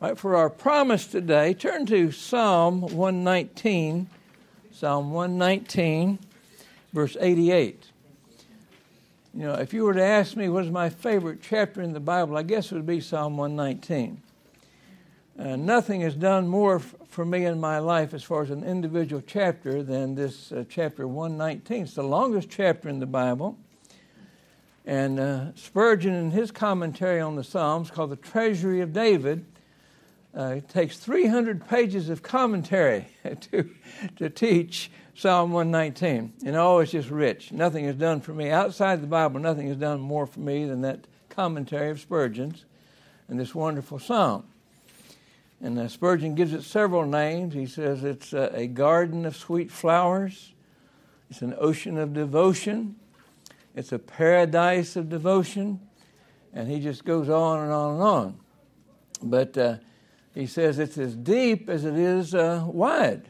For our promise today, turn to Psalm 119, Psalm 119, verse 88. You know, if you were to ask me what is my favorite chapter in the Bible, I guess it would be Psalm 119. Uh, nothing has done more f- for me in my life as far as an individual chapter than this uh, chapter 119. It's the longest chapter in the Bible. And uh, Spurgeon, in his commentary on the Psalms, called the Treasury of David, uh, it takes 300 pages of commentary to, to teach Psalm 119. And oh, it's just rich. Nothing is done for me. Outside the Bible, nothing is done more for me than that commentary of Spurgeon's and this wonderful psalm. And uh, Spurgeon gives it several names. He says it's uh, a garden of sweet flowers, it's an ocean of devotion, it's a paradise of devotion, and he just goes on and on and on. But uh, he says it's as deep as it is uh, wide.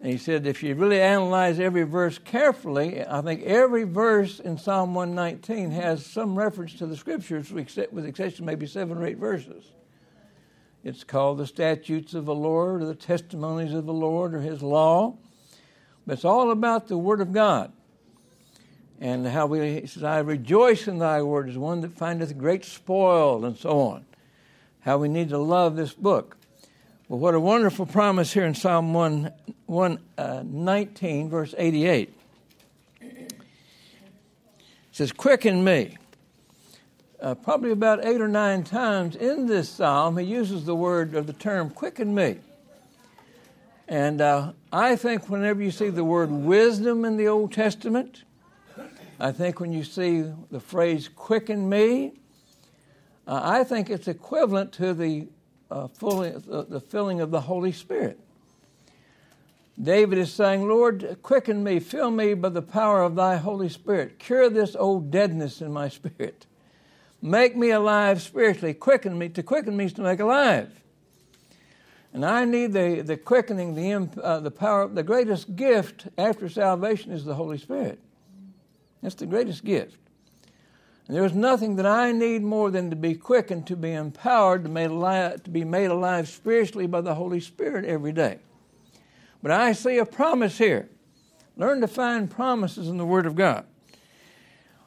And he said if you really analyze every verse carefully, I think every verse in Psalm 119 has some reference to the scriptures, with exception maybe seven or eight verses. It's called the statutes of the Lord or the testimonies of the Lord or his law. But it's all about the Word of God. And how we, he says, I rejoice in thy word as one that findeth great spoil, and so on. How we need to love this book. Well, what a wonderful promise here in Psalm 1, 119, uh, verse 88. It says, Quicken me uh, probably about eight or nine times in this psalm, he uses the word or the term quicken me. And uh, I think whenever you see the word wisdom in the Old Testament, I think when you see the phrase quicken me, uh, I think it's equivalent to the, uh, fully, the, the filling of the Holy Spirit. David is saying, Lord, quicken me, fill me by the power of thy Holy Spirit. Cure this old deadness in my spirit. Make me alive spiritually. Quicken me. To quicken means to make alive. And I need the, the quickening, the, uh, the power. The greatest gift after salvation is the Holy Spirit. That's the greatest gift. And there's nothing that I need more than to be quickened, to be empowered, to, made alive, to be made alive spiritually by the Holy Spirit every day. But I see a promise here. Learn to find promises in the Word of God.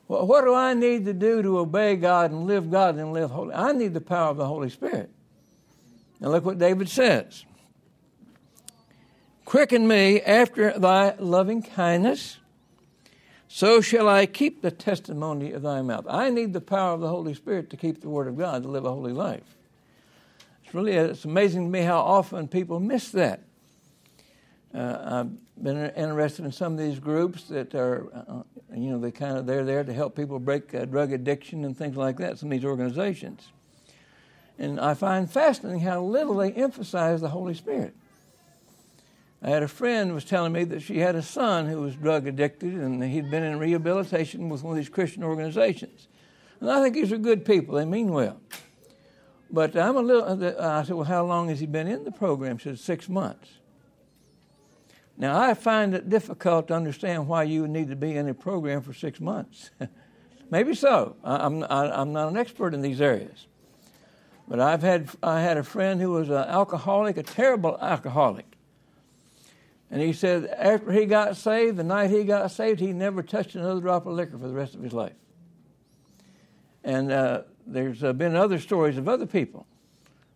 Well, what do I need to do to obey God and live God and live holy? I need the power of the Holy Spirit. Now look what David says. Quicken me after thy loving kindness, so shall I keep the testimony of thy mouth. I need the power of the Holy Spirit to keep the Word of God, to live a holy life. It's really it's amazing to me how often people miss that. Uh, I've been interested in some of these groups that are, uh, you know, they kind of they're there to help people break uh, drug addiction and things like that. Some of these organizations, and I find fascinating how little they emphasize the Holy Spirit. I had a friend was telling me that she had a son who was drug addicted, and he'd been in rehabilitation with one of these Christian organizations. And I think these are good people; they mean well. But I'm a little. I said, "Well, how long has he been in the program?" She said, six months. Now, I find it difficult to understand why you would need to be in a program for six months. Maybe so. I'm, I'm not an expert in these areas. But I've had, I had a friend who was an alcoholic, a terrible alcoholic. And he said after he got saved, the night he got saved, he never touched another drop of liquor for the rest of his life. And uh, there's uh, been other stories of other people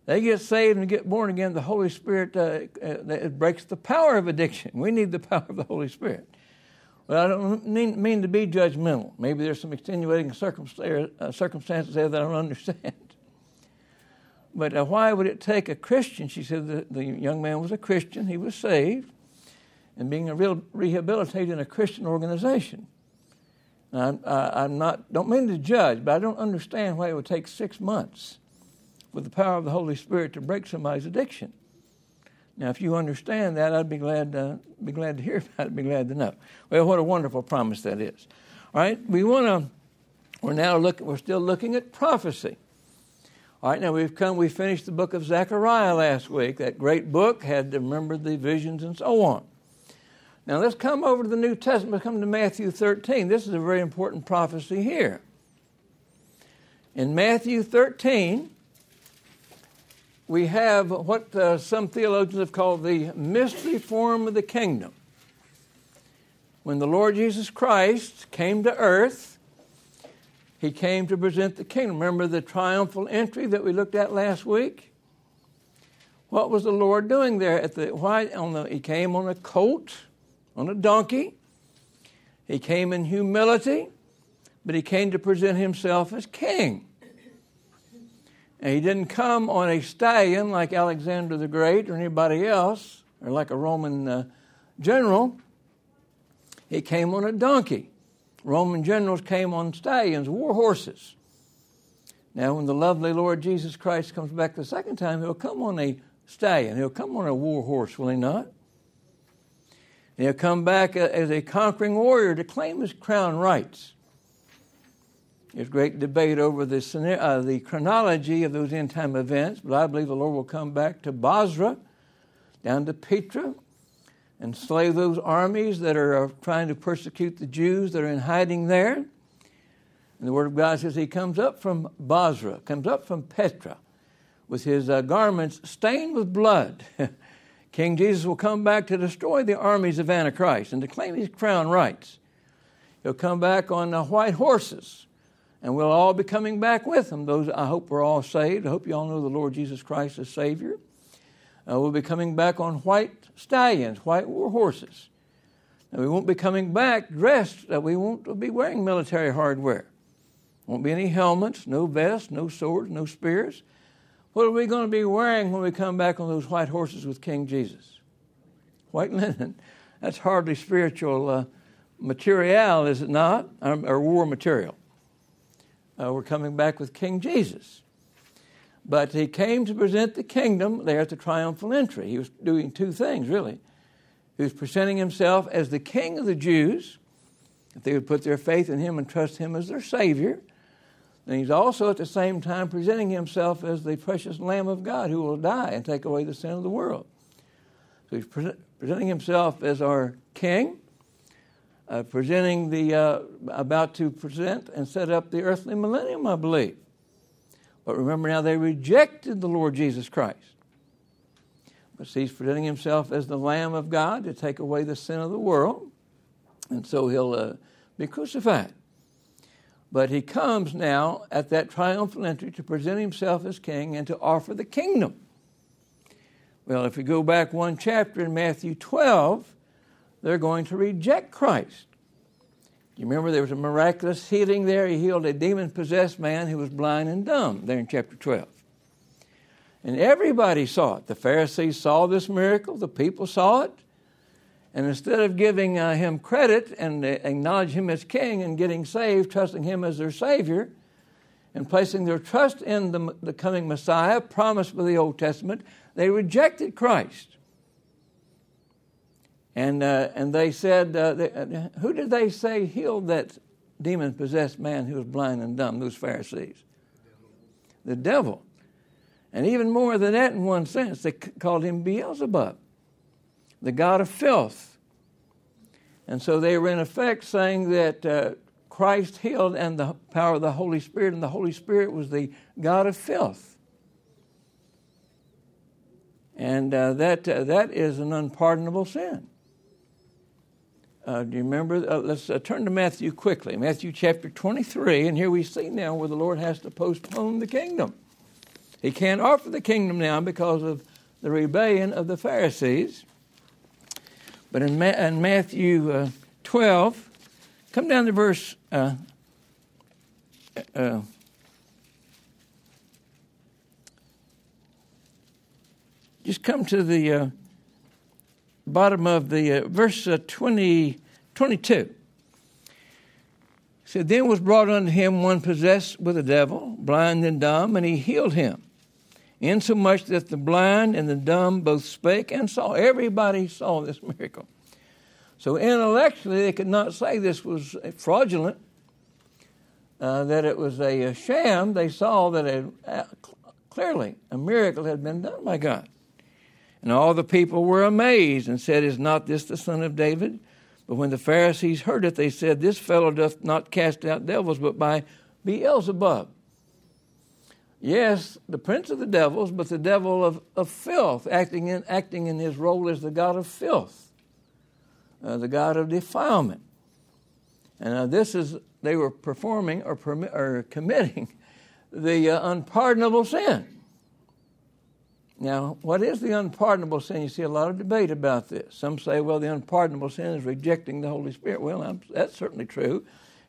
they get saved and get born again, the Holy Spirit uh, uh, breaks the power of addiction. We need the power of the Holy Spirit. Well, I don't mean, mean to be judgmental. Maybe there's some extenuating uh, circumstances there that I don't understand. But uh, why would it take a Christian? She said the, the young man was a Christian, he was saved, and being a real rehabilitated in a Christian organization. Now, I, I'm not, don't mean to judge, but I don't understand why it would take six months with the power of the Holy Spirit to break somebody's addiction. Now, if you understand that, I'd be glad to, be glad to hear about it, I'd be glad to know. Well, what a wonderful promise that is. All right, we want to, we're now looking, we're still looking at prophecy. All right, now we've come, we finished the book of Zechariah last week. That great book had to remember the visions and so on. Now let's come over to the New Testament. Come to Matthew 13. This is a very important prophecy here. In Matthew 13, we have what uh, some theologians have called the mystery form of the kingdom. When the Lord Jesus Christ came to earth, he came to present the kingdom. Remember the triumphal entry that we looked at last week? What was the Lord doing there at the why on the he came on a colt, on a donkey. He came in humility, but he came to present himself as king. And he didn't come on a stallion like Alexander the Great or anybody else, or like a Roman uh, general. He came on a donkey. Roman generals came on stallions, war horses. Now, when the lovely Lord Jesus Christ comes back the second time, he'll come on a stallion. He'll come on a war horse, will he not? And he'll come back as a conquering warrior to claim his crown rights. There's great debate over the, uh, the chronology of those end time events, but I believe the Lord will come back to Bozrah, down to Petra, and slay those armies that are uh, trying to persecute the Jews that are in hiding there. And the Word of God says he comes up from Bozrah, comes up from Petra, with his uh, garments stained with blood. King Jesus will come back to destroy the armies of Antichrist and to claim his crown rights. He'll come back on uh, white horses and we'll all be coming back with him. Those I hope we're all saved. I hope you all know the Lord Jesus Christ as Savior. Uh, we'll be coming back on white stallions, white war horses. And we won't be coming back dressed. Uh, we won't be wearing military hardware. Won't be any helmets, no vests, no swords, no spears. What are we going to be wearing when we come back on those white horses with King Jesus? White linen. That's hardly spiritual uh, material, is it not? Or, war material uh, we're coming back with King Jesus. But he came to present the kingdom there at the triumphal entry. He was doing two things, really. He was presenting himself as the king of the Jews, if they would put their faith in him and trust him as their Savior. And he's also at the same time presenting himself as the precious Lamb of God who will die and take away the sin of the world. So he's pre- presenting himself as our king uh, presenting the, uh, about to present and set up the earthly millennium, I believe. But remember now, they rejected the Lord Jesus Christ. But he's presenting himself as the Lamb of God to take away the sin of the world. And so he'll uh, be crucified. But he comes now at that triumphal entry to present himself as king and to offer the kingdom. Well, if we go back one chapter in Matthew 12, they're going to reject Christ. You remember there was a miraculous healing there? He healed a demon possessed man who was blind and dumb there in chapter 12. And everybody saw it. The Pharisees saw this miracle, the people saw it. And instead of giving uh, him credit and uh, him as king and getting saved, trusting him as their Savior, and placing their trust in the, the coming Messiah promised by the Old Testament, they rejected Christ. And, uh, and they said, uh, they, uh, Who did they say healed that demon possessed man who was blind and dumb? Those Pharisees. The devil. And even more than that, in one sense, they called him Beelzebub, the god of filth. And so they were in effect saying that uh, Christ healed and the power of the Holy Spirit, and the Holy Spirit was the god of filth. And uh, that, uh, that is an unpardonable sin. Uh, do you remember? Uh, let's uh, turn to Matthew quickly. Matthew chapter 23, and here we see now where the Lord has to postpone the kingdom. He can't offer the kingdom now because of the rebellion of the Pharisees. But in, Ma- in Matthew uh, 12, come down to verse. Uh, uh, just come to the bottom of the uh, verse uh, 20, 22. said, Then was brought unto him one possessed with a devil, blind and dumb, and he healed him, insomuch that the blind and the dumb both spake and saw. Everybody saw this miracle. So intellectually, they could not say this was fraudulent, uh, that it was a, a, sham. They saw that a, uh, clearly a miracle had been done by God. And all the people were amazed and said, Is not this the son of David? But when the Pharisees heard it, they said, This fellow doth not cast out devils, but by Beelzebub. Yes, the prince of the devils, but the devil of, of filth, acting in, acting in his role as the god of filth, uh, the god of defilement. And uh, this is, they were performing or, permi- or committing the uh, unpardonable sin. Now, what is the unpardonable sin? You see a lot of debate about this. Some say, well, the unpardonable sin is rejecting the Holy Spirit. Well, I'm, that's certainly true.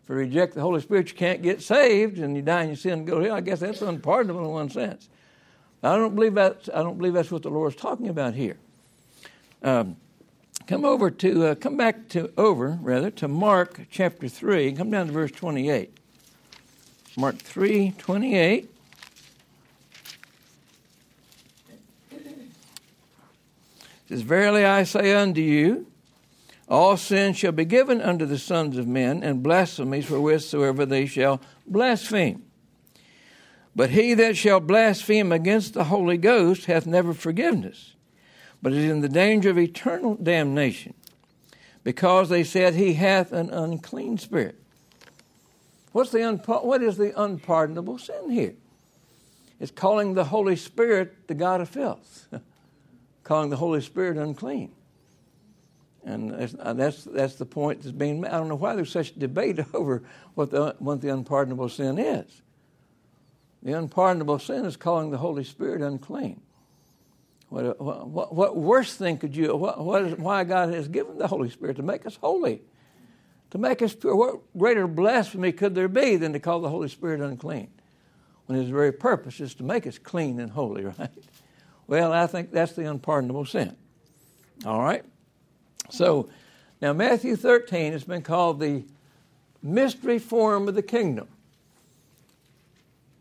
If you reject the Holy Spirit, you can't get saved, and you die in your sin and go to hell. I guess that's unpardonable in one sense. I don't believe that. I don't believe that's what the Lord is talking about here. Um, come over to uh, come back to over rather to Mark chapter three. Come down to verse twenty-eight. Mark three twenty-eight. says, Verily I say unto you, all sins shall be given unto the sons of men, and blasphemies for wherewithsoever they shall blaspheme. But he that shall blaspheme against the Holy Ghost hath never forgiveness, but is in the danger of eternal damnation, because they said he hath an unclean spirit. What's the unpa- what is the unpardonable sin here? It's calling the Holy Spirit the God of filth, calling the Holy Spirit unclean. And that's, uh, that's, that's the point that's being made. I don't know why there's such debate over what the, what the unpardonable sin is. The unpardonable sin is calling the Holy Spirit unclean. What, what, what worse thing could you, what, what is, why God has given the Holy Spirit? To make us holy, to make us pure. What greater blasphemy could there be than to call the Holy Spirit unclean? When his very purpose is to make us clean and holy, right? Well, I think that's the unpardonable sin. All right? So now Matthew 13 has been called the mystery form of the kingdom.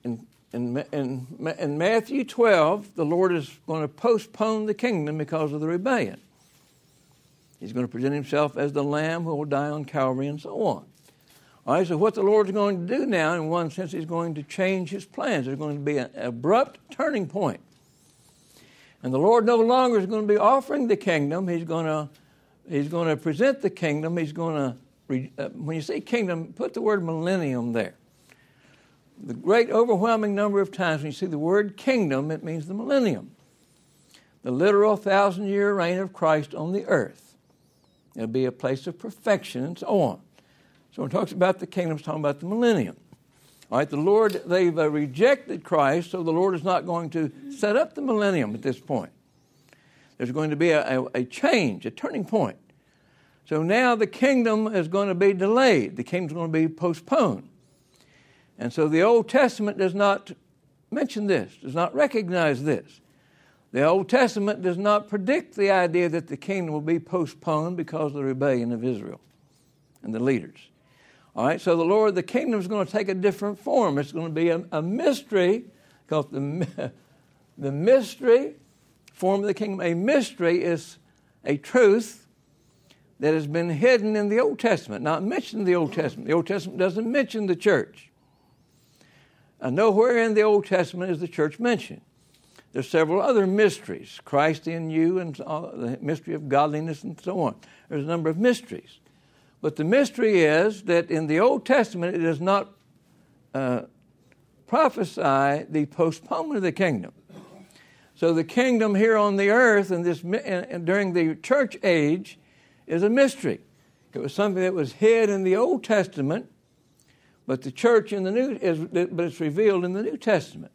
In, in, in, Matthew 12, the Lord is going to postpone the kingdom because of the rebellion. He's going to present himself as the lamb who will die on Calvary and so on. All right, so what the Lord's going to do now, in one sense, he's going to change his plans. There's going to be an abrupt turning point. And the Lord no longer is going to be offering the kingdom. He's going to He's going to present the kingdom. He's going to, uh, when you say kingdom, put the word millennium there. The great overwhelming number of times when you see the word kingdom, it means the millennium. The literal thousand year reign of Christ on the earth. It'll be a place of perfection and so on. So when it talks about the kingdom, it's talking about the millennium. All right, the Lord, they've uh, rejected Christ, so the Lord is not going to set up the millennium at this point. There's going to be a, a, change, a turning point. So now the kingdom is going to be delayed. The kingdom is going to be postponed. And so the Old Testament does not mention this, does not recognize this. The Old Testament does not predict the idea that the kingdom will be postponed because of the rebellion of Israel and the leaders. All right, so the Lord, the kingdom is going to take a different form. It's going to be a, a mystery, because the, the mystery form of the kingdom. A mystery is a truth that has been hidden in the Old Testament, not mentioned in the Old Testament. The Old Testament doesn't mention the church. And nowhere in the Old Testament is the church mentioned. There's several other mysteries Christ in you, and the mystery of godliness, and so on. There's a number of mysteries. But the mystery is that in the Old Testament, it does not uh, prophesy the postponement of the kingdom. So the kingdom here on the earth and this and during the church age is a mystery. It was something that was hid in the Old Testament, but the church in the New is but it's revealed in the New Testament.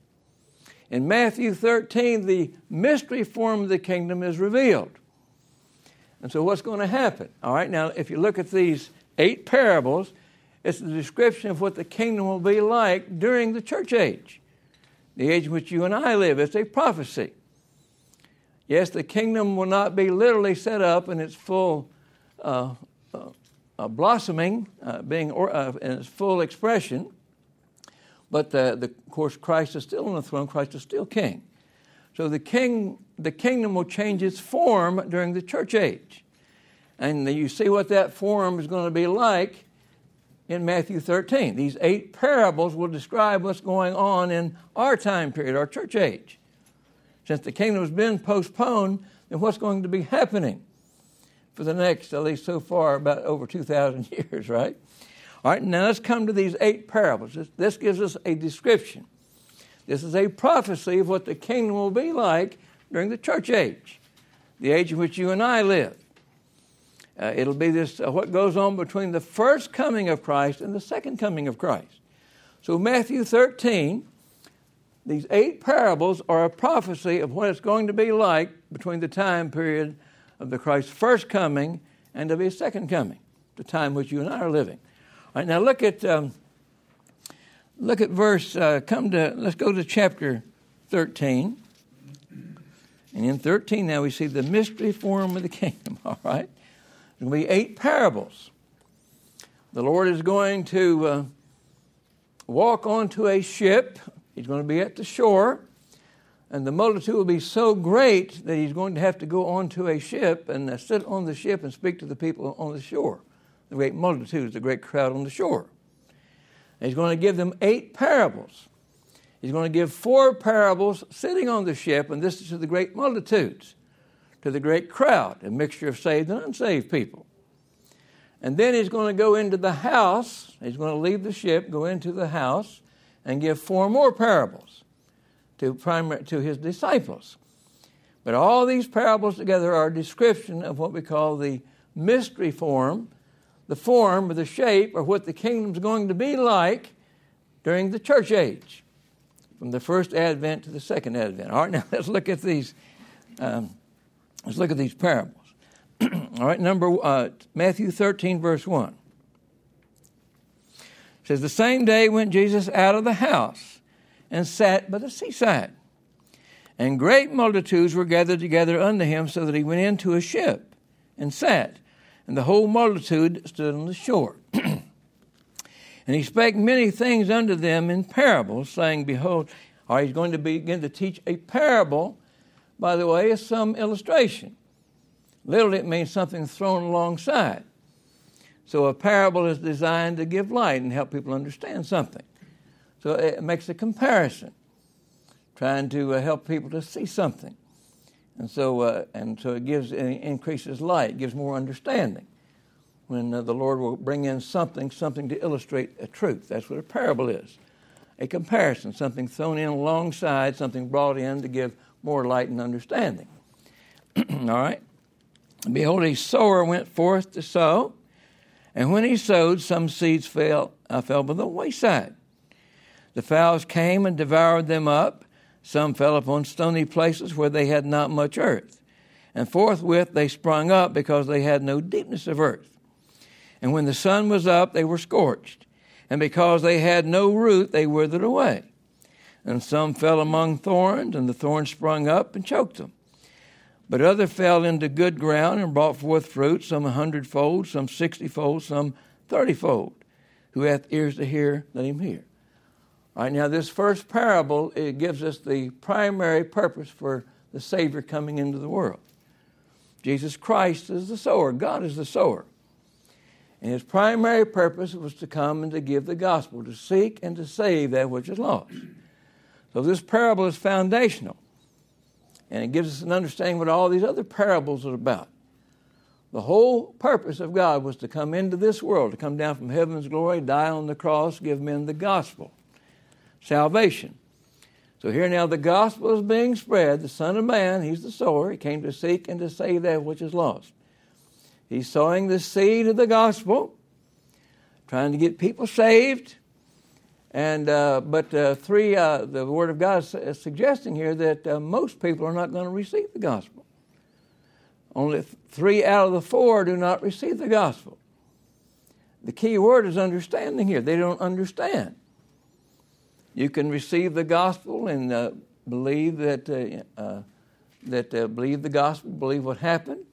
In Matthew 13, the mystery form of the kingdom is revealed. And so what's going to happen? All right, now if you look at these eight parables, it's the description of what the kingdom will be like during the church age the age in which you and I live. It's a prophecy. Yes, the kingdom will not be literally set up in its full uh, uh, uh blossoming, uh, being or, uh, in its full expression, but the, the, of course Christ is still on the throne. Christ is still king. So the king, the kingdom will change its form during the church age, and you see what that form is going to be like in Matthew 13. These eight parables will describe what's going on in our time period, our church age. Since the kingdom has been postponed, then what's going to be happening for the next, at least so far, about over 2,000 years, right? All right, now let's come to these eight parables. This, this gives us a description. This is a prophecy of what the kingdom will be like during the church age, the age in which you and I live. Uh, it'll be this uh, what goes on between the first coming of Christ and the second coming of Christ. So Matthew 13, these eight parables are a prophecy of what it's going to be like between the time period of the Christ's first coming and of his second coming, the time which you and I are living. All right, now look at um, look at verse. Uh, come to let's go to chapter thirteen, and in thirteen now we see the mystery form of the kingdom. All right, there's going to be eight parables. The Lord is going to uh, walk onto a ship. He's going to be at the shore, and the multitude will be so great that he's going to have to go onto a ship and uh, sit on the ship and speak to the people on the shore. The great multitude is the great crowd on the shore. And he's going to give them eight parables. He's going to give four parables sitting on the ship, and this is to the great multitudes, to the great crowd, a mixture of saved and unsaved people. And then he's going to go into the house. He's going to leave the ship, go into the house, and give four more parables to, primary, to his disciples. But all these parables together are a description of what we call the mystery form, the form or the shape or what the kingdom's going to be like during the church age, from the first advent to the second advent. All right, now let's look at these. Um, let's look at these parables. All right, number uh, Matthew 13, verse 1. It says, The same day went Jesus out of the house and sat by the seaside. And great multitudes were gathered together unto him, so that he went into a ship and sat, and the whole multitude stood on the shore. and he spake many things unto them in parables, saying, Behold, or he's going to begin to teach a parable, by the way, is some illustration. Literally, it means something thrown alongside. So a parable is designed to give light and help people understand something. So it makes a comparison, trying to uh, help people to see something. And so, uh, and so it gives it increases light, gives more understanding. When uh, the Lord will bring in something, something to illustrate a truth. That's what a parable is. A comparison, something thrown in alongside, something brought in to give more light and understanding. All right? Behold, a sower went forth to sow, and when he sowed, some seeds fell, uh, fell by the wayside. The fowls came and devoured them up. Some fell upon stony places where they had not much earth. And forthwith they sprung up because they had no deepness of earth. And when the sun was up, they were scorched. And because they had no root, they withered away. And some fell among thorns, and the thorns sprung up and choked them. But other fell into good ground and brought forth fruit, some a hundredfold, some sixtyfold, some thirtyfold. Who hath ears to hear, let him hear. All right, now this first parable it gives us the primary purpose for the Savior coming into the world. Jesus Christ is the sower, God is the sower. And his primary purpose was to come and to give the gospel, to seek and to save that which is lost. So this parable is foundational. And it gives us an understanding what all these other parables are about. The whole purpose of God was to come into this world, to come down from heaven's glory, die on the cross, give men the gospel, salvation. So here now the gospel is being spread. The Son of Man, He's the sower. He came to seek and to save that which is lost. He's sowing the seed of the gospel, trying to get people saved, and uh, but uh, three, uh, the Word of God is suggesting here that uh, most people are not going to receive the gospel. Only three out of the four do not receive the gospel. The key word is understanding here. They don't understand. You can receive the gospel and uh, believe that uh, that believe the gospel, believe what happened,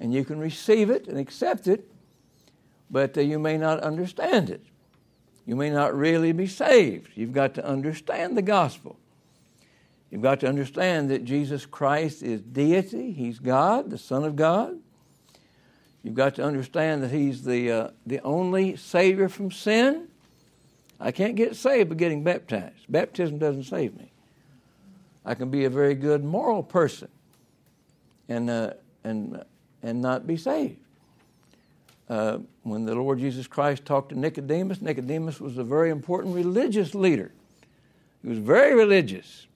and you can receive it and accept it, but you may not understand it you may not really be saved. You've got to understand the gospel. You've got to understand that Jesus Christ is deity, He's God, the Son of God. You've got to understand that He's the, uh, the only Savior from sin. I can't get saved by getting baptized. Baptism doesn't save me. I can be a very good moral person and, uh, and, and not be saved uh, when the Lord Jesus Christ talked to Nicodemus, Nicodemus was a very important religious leader. He was very religious.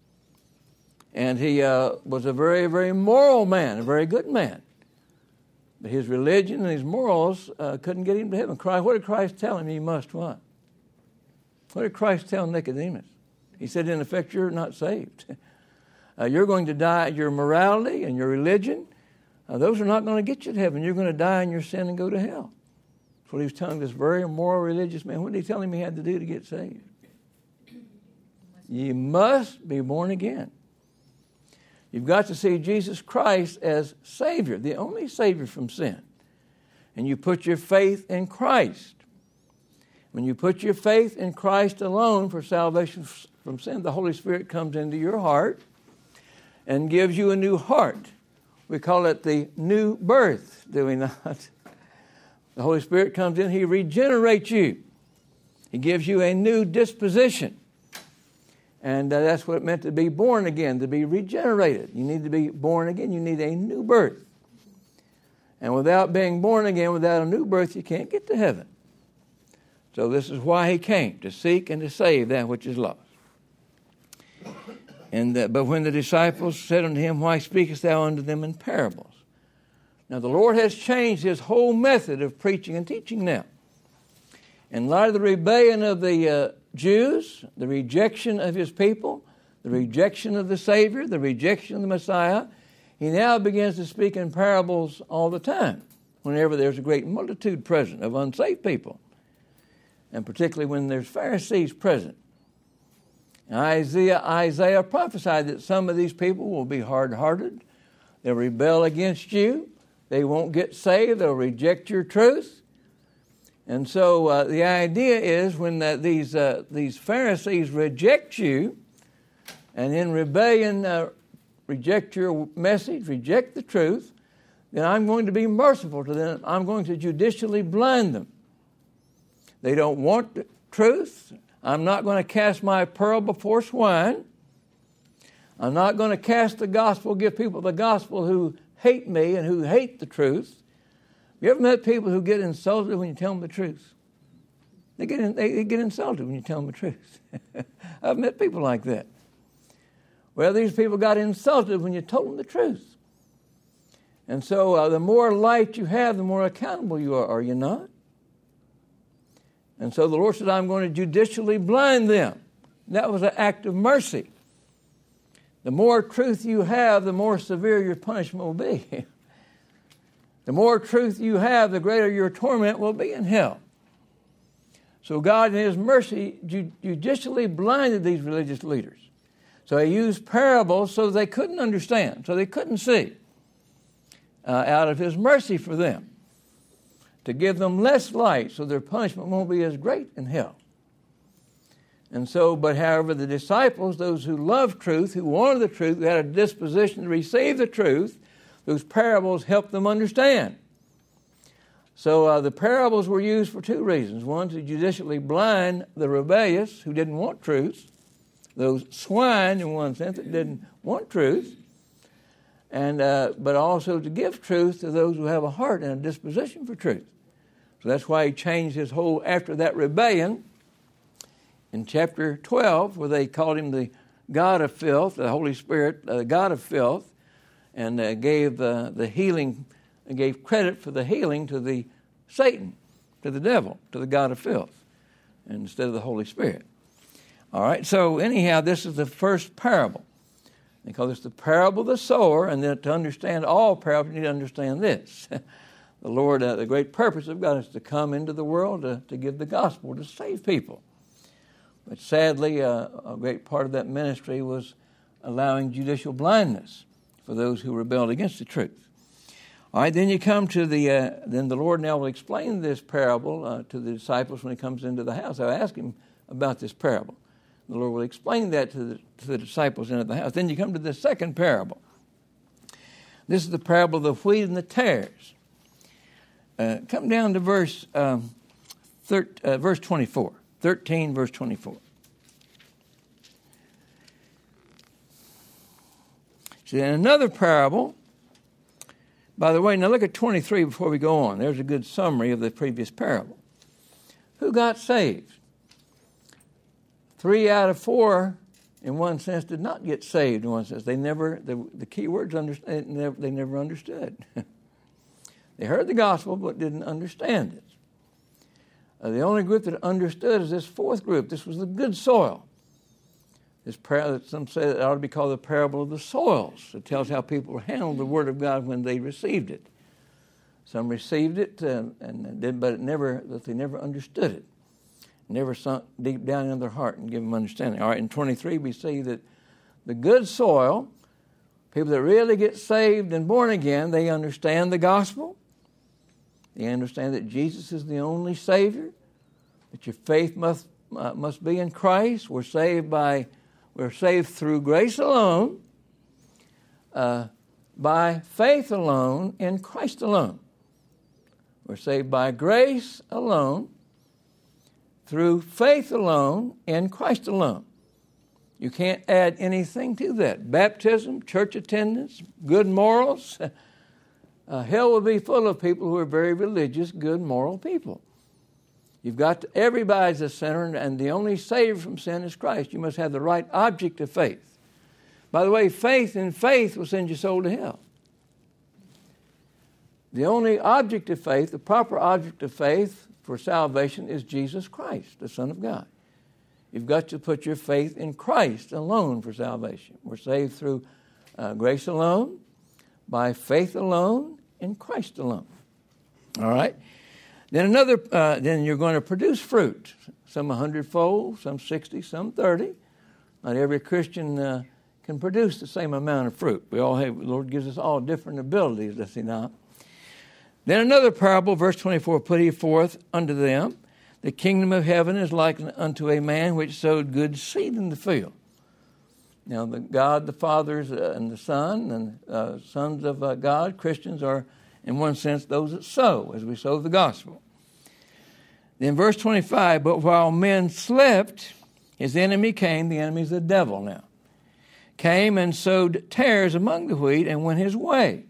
And he uh, was a very, very moral man, a very good man. But his religion and his morals uh, couldn't get him to heaven. Christ, what did Christ tell him he must what? What did Christ tell Nicodemus? He said, in effect, you're not saved. Uh, you're going to die, your morality and your religion, uh, those are not going to get you to heaven. You're going to die in your sin and go to hell. That's what he was telling this very immoral religious man. What did he tell him he had to do to get saved? You must be born again. You've got to see Jesus Christ as Savior, the only Savior from sin. And you put your faith in Christ. When you put your faith in Christ alone for salvation from sin, the Holy Spirit comes into your heart and gives you a new heart. We call it the new birth, do we not? The Holy Spirit comes in, He regenerates you, He gives you a new disposition. And uh, that's what it meant to be born again, to be regenerated. You need to be born again. You need a new birth. And without being born again, without a new birth, you can't get to heaven. So this is why he came, to seek and to save that which is lost. And but when the disciples said unto him, Why speakest thou unto them in parables? Now the Lord has changed his whole method of preaching and teaching now. In light of the rebellion of the uh, Jews, the rejection of his people, the rejection of the Savior, the rejection of the Messiah, he now begins to speak in parables all the time, whenever there's a great multitude present of unsaved people, and particularly when there's Pharisees present. Isaiah, Isaiah prophesied that some of these people will be hard hearted, they'll rebel against you, they won't get saved, they'll reject your truth. And so uh, the idea is when that these, uh, these Pharisees reject you and in rebellion uh, reject your message, reject the truth, then I'm going to be merciful to them. I'm going to judicially blind them. They don't want the truth. I'm not going to cast my pearl before swine. I'm not going to cast the gospel, give people the gospel who hate me and who hate the truth. You ever met people who get insulted when you tell them the truth? They get, in, they, they get insulted when you tell them the truth. I've met people like that. Well, these people got insulted when you told them the truth. And so uh, the more light you have, the more accountable you are, are you not? And so the Lord said, I'm going to judicially blind them. That was an act of mercy. The more truth you have, the more severe your punishment will be. The more truth you have, the greater your torment will be in hell. So God, in His mercy, judicially blinded these religious leaders. So He used parables so they couldn't understand, so they couldn't see, uh, out of His mercy for them, to give them less light so their punishment won't be as great in hell. And so, but however, the disciples, those who loved truth, who wanted the truth, who had a disposition to receive the truth, those parables helped them understand. So uh, the parables were used for two reasons. One, to judicially blind the rebellious who didn't want truth, those swine, in one sense, that didn't want truth, and, uh, but also to give truth to those who have a heart and a disposition for truth. So that's why he changed his whole, after that rebellion, in chapter 12, where they called him the God of filth, the Holy Spirit, the uh, God of filth, and uh, gave uh, the healing, gave credit for the healing to the Satan, to the devil, to the God of filth, instead of the Holy Spirit. All right, so anyhow, this is the first parable. They call this the parable of the sower, and then to understand all parables, you need to understand this. the Lord, uh, the great purpose of God is to come into the world to, to give the gospel, to save people. But sadly, uh, a great part of that ministry was allowing judicial blindness for those who rebelled against the truth. All right, then you come to the, uh, then the Lord now will explain this parable uh, to the disciples when he comes into the house. I'll ask him about this parable. The Lord will explain that to the, to the disciples into the house. Then you come to the second parable. This is the parable of the wheat and the tares. Uh, come down to verse, um, thir- uh, verse 24. 13, verse 24. See, in another parable, by the way, now look at 23 before we go on. There's a good summary of the previous parable. Who got saved? Three out of four in one sense, did not get saved. In one sense, they never the, the key words understand, never, they never understood. they heard the gospel but didn't understand it. Uh, the only group that understood is this fourth group. This was the good soil. This par- some say it ought to be called the parable of the soils. It tells how people handled the word of God when they received it. Some received it and, and did, but it never that they never understood it. Never sunk deep down in their heart and give them understanding. All right, in 23 we see that the good soil, people that really get saved and born again, they understand the gospel. They understand that Jesus is the only Savior, that your faith must, uh, must be in Christ. We're saved by we're saved through grace alone, uh, by faith alone, in Christ alone. We're saved by grace alone, through faith alone, in Christ alone. You can't add anything to that. Baptism, church attendance, good morals. Uh, hell will be full of people who are very religious, good, moral people. You've got to, everybody's a sinner, and the only savior from sin is Christ. You must have the right object of faith. By the way, faith in faith will send your soul to hell. The only object of faith, the proper object of faith for salvation, is Jesus Christ, the Son of God. You've got to put your faith in Christ alone for salvation. We're saved through uh, grace alone, by faith alone, in Christ alone. All right? Then another, uh, then you're going to produce fruit. Some a hundredfold, some sixty, some thirty. Not every Christian uh, can produce the same amount of fruit. We all have. The Lord gives us all different abilities, does He not? Then another parable, verse twenty-four, put He forth unto them, the kingdom of heaven is like unto a man which sowed good seed in the field. Now, the God, the fathers, uh, and the Son, and uh, sons of uh, God, Christians are in one sense, those that sow, as we sow the gospel. Then, verse 25, but while men slept, his enemy came, the enemy is the devil now, came and sowed tares among the wheat and went his way.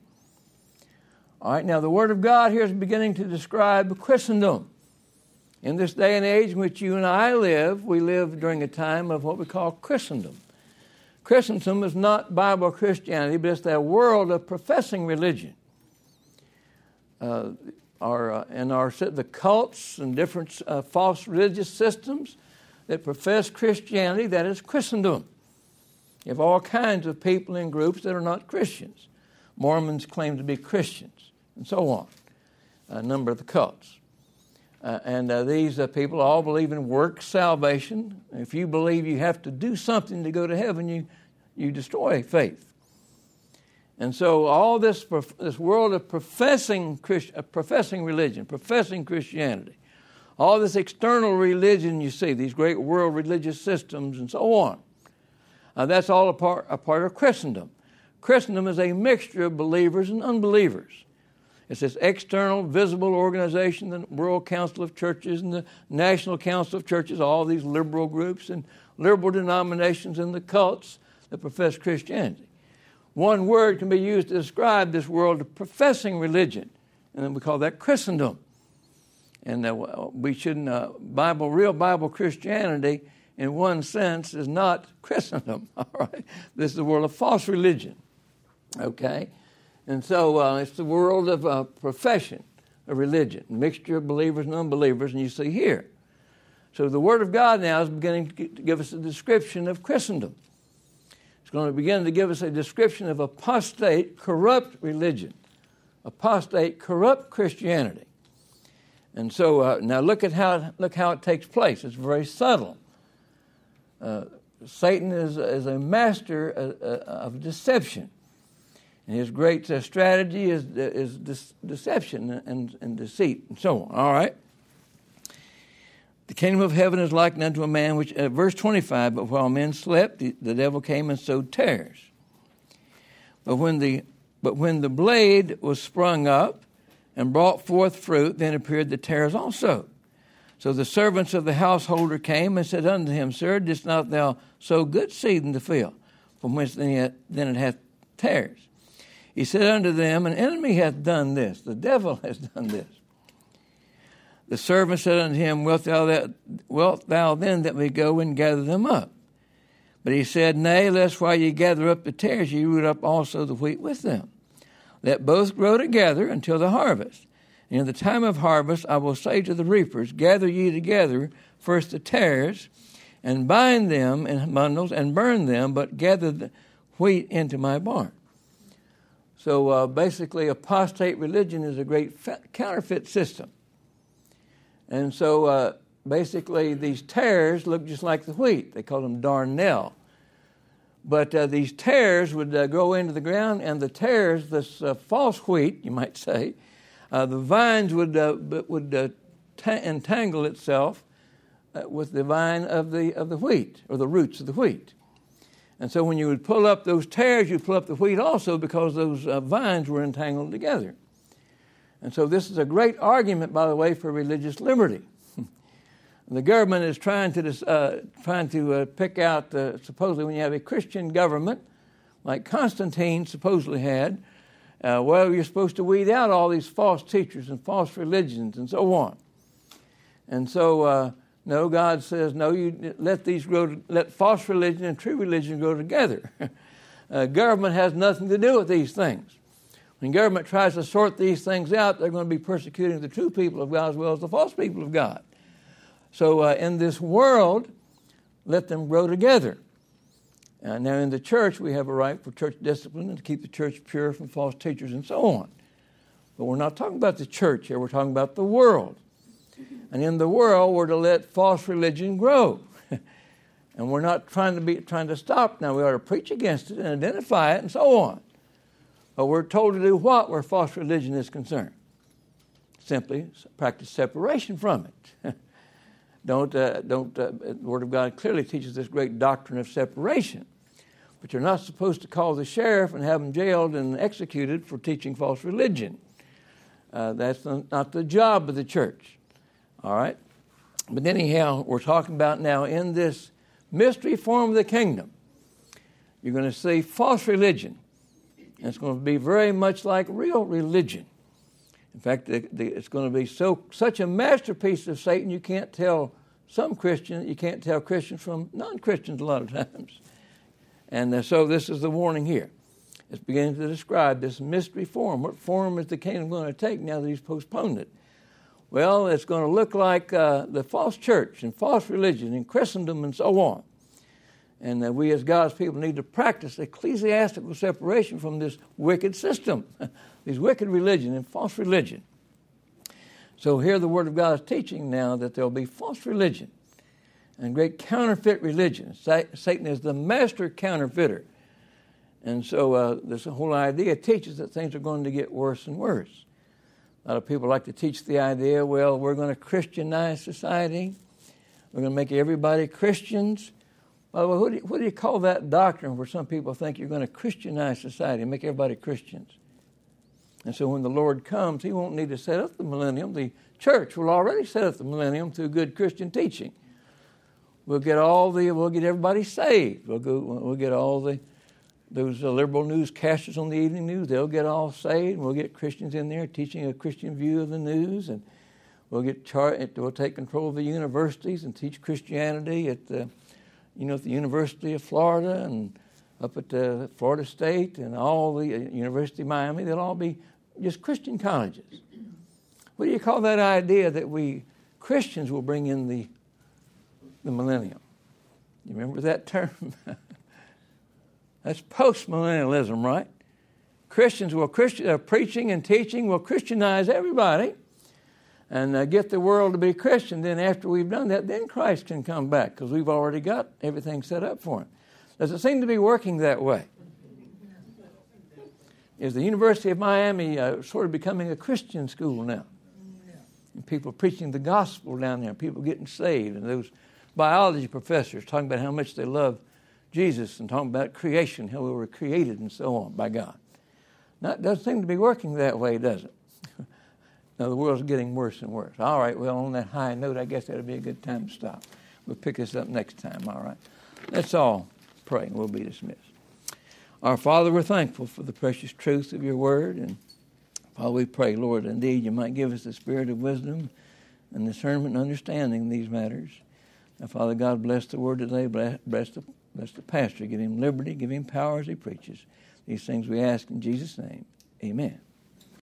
All right, now the Word of God here is beginning to describe Christendom. In this day and age in which you and I live, we live during a time of what we call Christendom. Christendom is not Bible Christianity, but it's that world of professing religion uh, our, uh, in our the cults and different uh, false religious systems that profess Christianity, that is Christendom. You have all kinds of people in groups that are not Christians. Mormons claim to be Christians, and so on. A number of the cults. Uh, and uh, these uh, people all believe in work salvation. If you believe you have to do something to go to heaven, you, you destroy faith. And so all this, this world of professing, uh, professing religion, professing Christianity, all this external religion you see, these great world religious systems and so on, uh, that's all a part, a part of Christendom. Christendom is a mixture of believers and unbelievers. It's this external, visible organization, the World Council of Churches and the National Council of Churches, all these liberal groups and liberal denominations and the cults that profess Christianity. One word can be used to describe this world of professing religion, and then we call that Christendom. And uh, we shouldn't, uh, Bible, real Bible Christianity, in one sense, is not Christendom. All right, this is the world of false religion. Okay, and so uh, it's the world of uh, profession of religion, mixture of believers and unbelievers, and you see here. So the Word of God now is beginning to give us a description of Christendom going to begin to give us a description of apostate, corrupt religion, apostate, corrupt Christianity. And so uh, now look at how look how it takes place. It's very subtle. Uh, Satan is, is a master uh, uh of deception. And his great uh, strategy is, is deception and, and deceit and so on. All right? The kingdom of heaven is like unto a man which, uh, verse 25, but while men slept, the, the devil came and sowed tares. But when, the, but when the blade was sprung up and brought forth fruit, then appeared the tares also. So the servants of the householder came and said unto him, Sir, didst not thou sow good seed in the field, from whence then then it hath tares? He said unto them, An enemy hath done this, the devil has done this. The servant said unto him, wilt thou, that, wilt thou then that we go and gather them up? But he said, Nay, lest while ye gather up the tares, ye root up also the wheat with them. Let both grow together until the harvest. And in the time of harvest, I will say to the reapers, Gather ye together first the tares, and bind them in bundles, and burn them, but gather the wheat into my barn. So uh, basically, apostate religion is a great fa- counterfeit system. And so uh, basically, these tares look just like the wheat. They call them darnel. But uh, these tares would uh, grow into the ground, and the tares, this uh, false wheat, you might say, uh, the vines would, would ta- entangle itself with the vine of the, of the wheat, or the roots of the wheat. And so when you would pull up those tares, you'd pull up the wheat also because those uh, vines were entangled together. And so this is a great argument, by the way, for religious liberty. the government is trying to, uh, trying to uh, pick out, uh, supposedly, when you have a Christian government, like Constantine supposedly had, uh, well, you're supposed to weed out all these false teachers and false religions and so on. And so uh, no, God says, no, you let these grow, let false religion and true religion grow together. uh, government has nothing to do with these things. When government tries to sort these things out, they're going to be persecuting the true people of God as well as the false people of God. So uh, in this world, let them grow together. Uh, now, in the church, we have a right for church discipline and to keep the church pure from false teachers and so on. But we're not talking about the church here, we're talking about the world. And in the world, we're to let false religion grow. and we're not trying to be trying to stop now. We ought to preach against it and identify it and so on. But we're told to do what where false religion is concerned? Simply practice separation from it. don't uh, don't uh, the Word of God clearly teaches this great doctrine of separation. But you're not supposed to call the sheriff and have him jailed and executed for teaching false religion. Uh, that's not the job of the church. All right? But anyhow, we're talking about now in this mystery form of the kingdom, you're going to see false religion. And it's going to be very much like real religion. In fact, it's going to be so such a masterpiece of Satan, you can't tell some Christians, you can't tell Christians from non Christians a lot of times. And uh, so this is the warning here. It's beginning to describe this mystery form. What form is the kingdom going to take now that he's postponed it? Well, it's going to look like uh, the false church and false religion and Christendom and so on. And that we as God's people need to practice ecclesiastical separation from this wicked system, these wicked religion and false religion. So here the Word of God is teaching now that there will be false religion and great counterfeit religion. Satan is the master counterfeiter. And so uh, this whole idea teaches that things are going to get worse and worse. A lot of people like to teach the idea, well, we're going to Christianize society. We're going to make everybody Christians. Well, what do, you, what do you call that doctrine where some people think you're going to Christianize society and make everybody Christians? And so when the Lord comes, He won't need to set up the millennium. The church will already set up the millennium through good Christian teaching. We'll get all the, we'll get everybody saved. We'll go, we'll get all the those uh, liberal newscasters on the evening news, they'll get all saved, and we'll get Christians in there teaching a Christian view of the news, and we'll get char- we'll take control of the universities and teach Christianity at the, you know, at the University of Florida and up at the Florida State and all the uh, University of Miami. They'll all be just Christian colleges. What do you call that idea that we Christians will bring in the the millennium? You remember that term? That's postmillennialism, right? Christians will Christian, uh, preaching and teaching will Christianize everybody and uh, get the world to be Christian. Then after we've done that, then Christ can come back because we've already got everything set up for him. Does it seem to be working that way? Is the University of Miami uh, sort of becoming a Christian school now? And people preaching the gospel down there, people getting saved, and those biology professors talking about how much they love Jesus and talking about creation, how we were created and so on by God. Now, it doesn't seem to be working that way, does it? now, the world's getting worse and worse. All right, well, on that high note, I guess that'll be a good time to stop. We'll pick this up next time, all right? Let's all pray and we'll be dismissed. Our Father, we're thankful for the precious truth of your word. And Father, we pray, Lord, indeed you might give us the spirit of wisdom and discernment and understanding in these matters. Now, Father God, bless the word today. Bless the Bless the pastor. Give him liberty. Give him power as he preaches. These things we ask in Jesus' name. Amen.